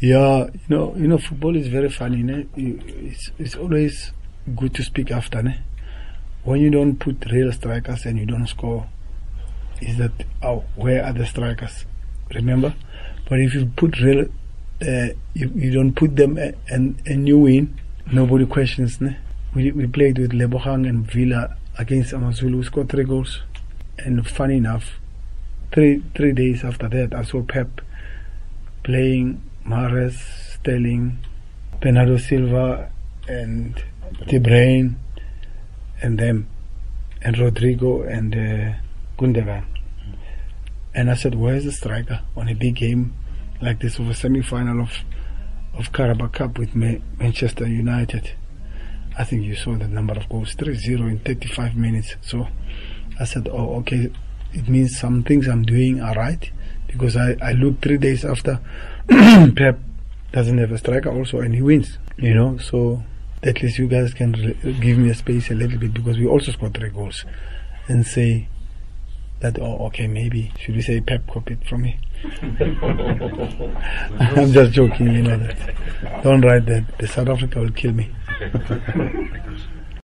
Yeah, you know, you know, football is very funny. Ne? It's it's always good to speak after. Ne? When you don't put real strikers and you don't score, is that oh, where are the strikers? Remember, but if you put real, uh, you you don't put them and and you win, nobody questions. Ne? We we played with Lebohang and Villa against Amazulu, scored three goals, and funny enough, three three days after that, I saw Pep playing Mahrez, Sterling, Bernardo Silva, and Bruyne, and them, and Rodrigo and uh, Gundogan. And I said, "Where's the striker on a big game like this of a semi-final of of Carabao Cup with Ma- Manchester United?" I think you saw the number of goals, 3-0 in 35 minutes. So I said, "Oh, okay, it means some things I'm doing are right." Because I, I look three days after Pep doesn't have a striker also and he wins, you know. So at least you guys can re- give me a space a little bit because we also scored three goals and say that, oh, okay, maybe should we say Pep copied from me? I'm just joking, you know that. Don't write that. The South Africa will kill me.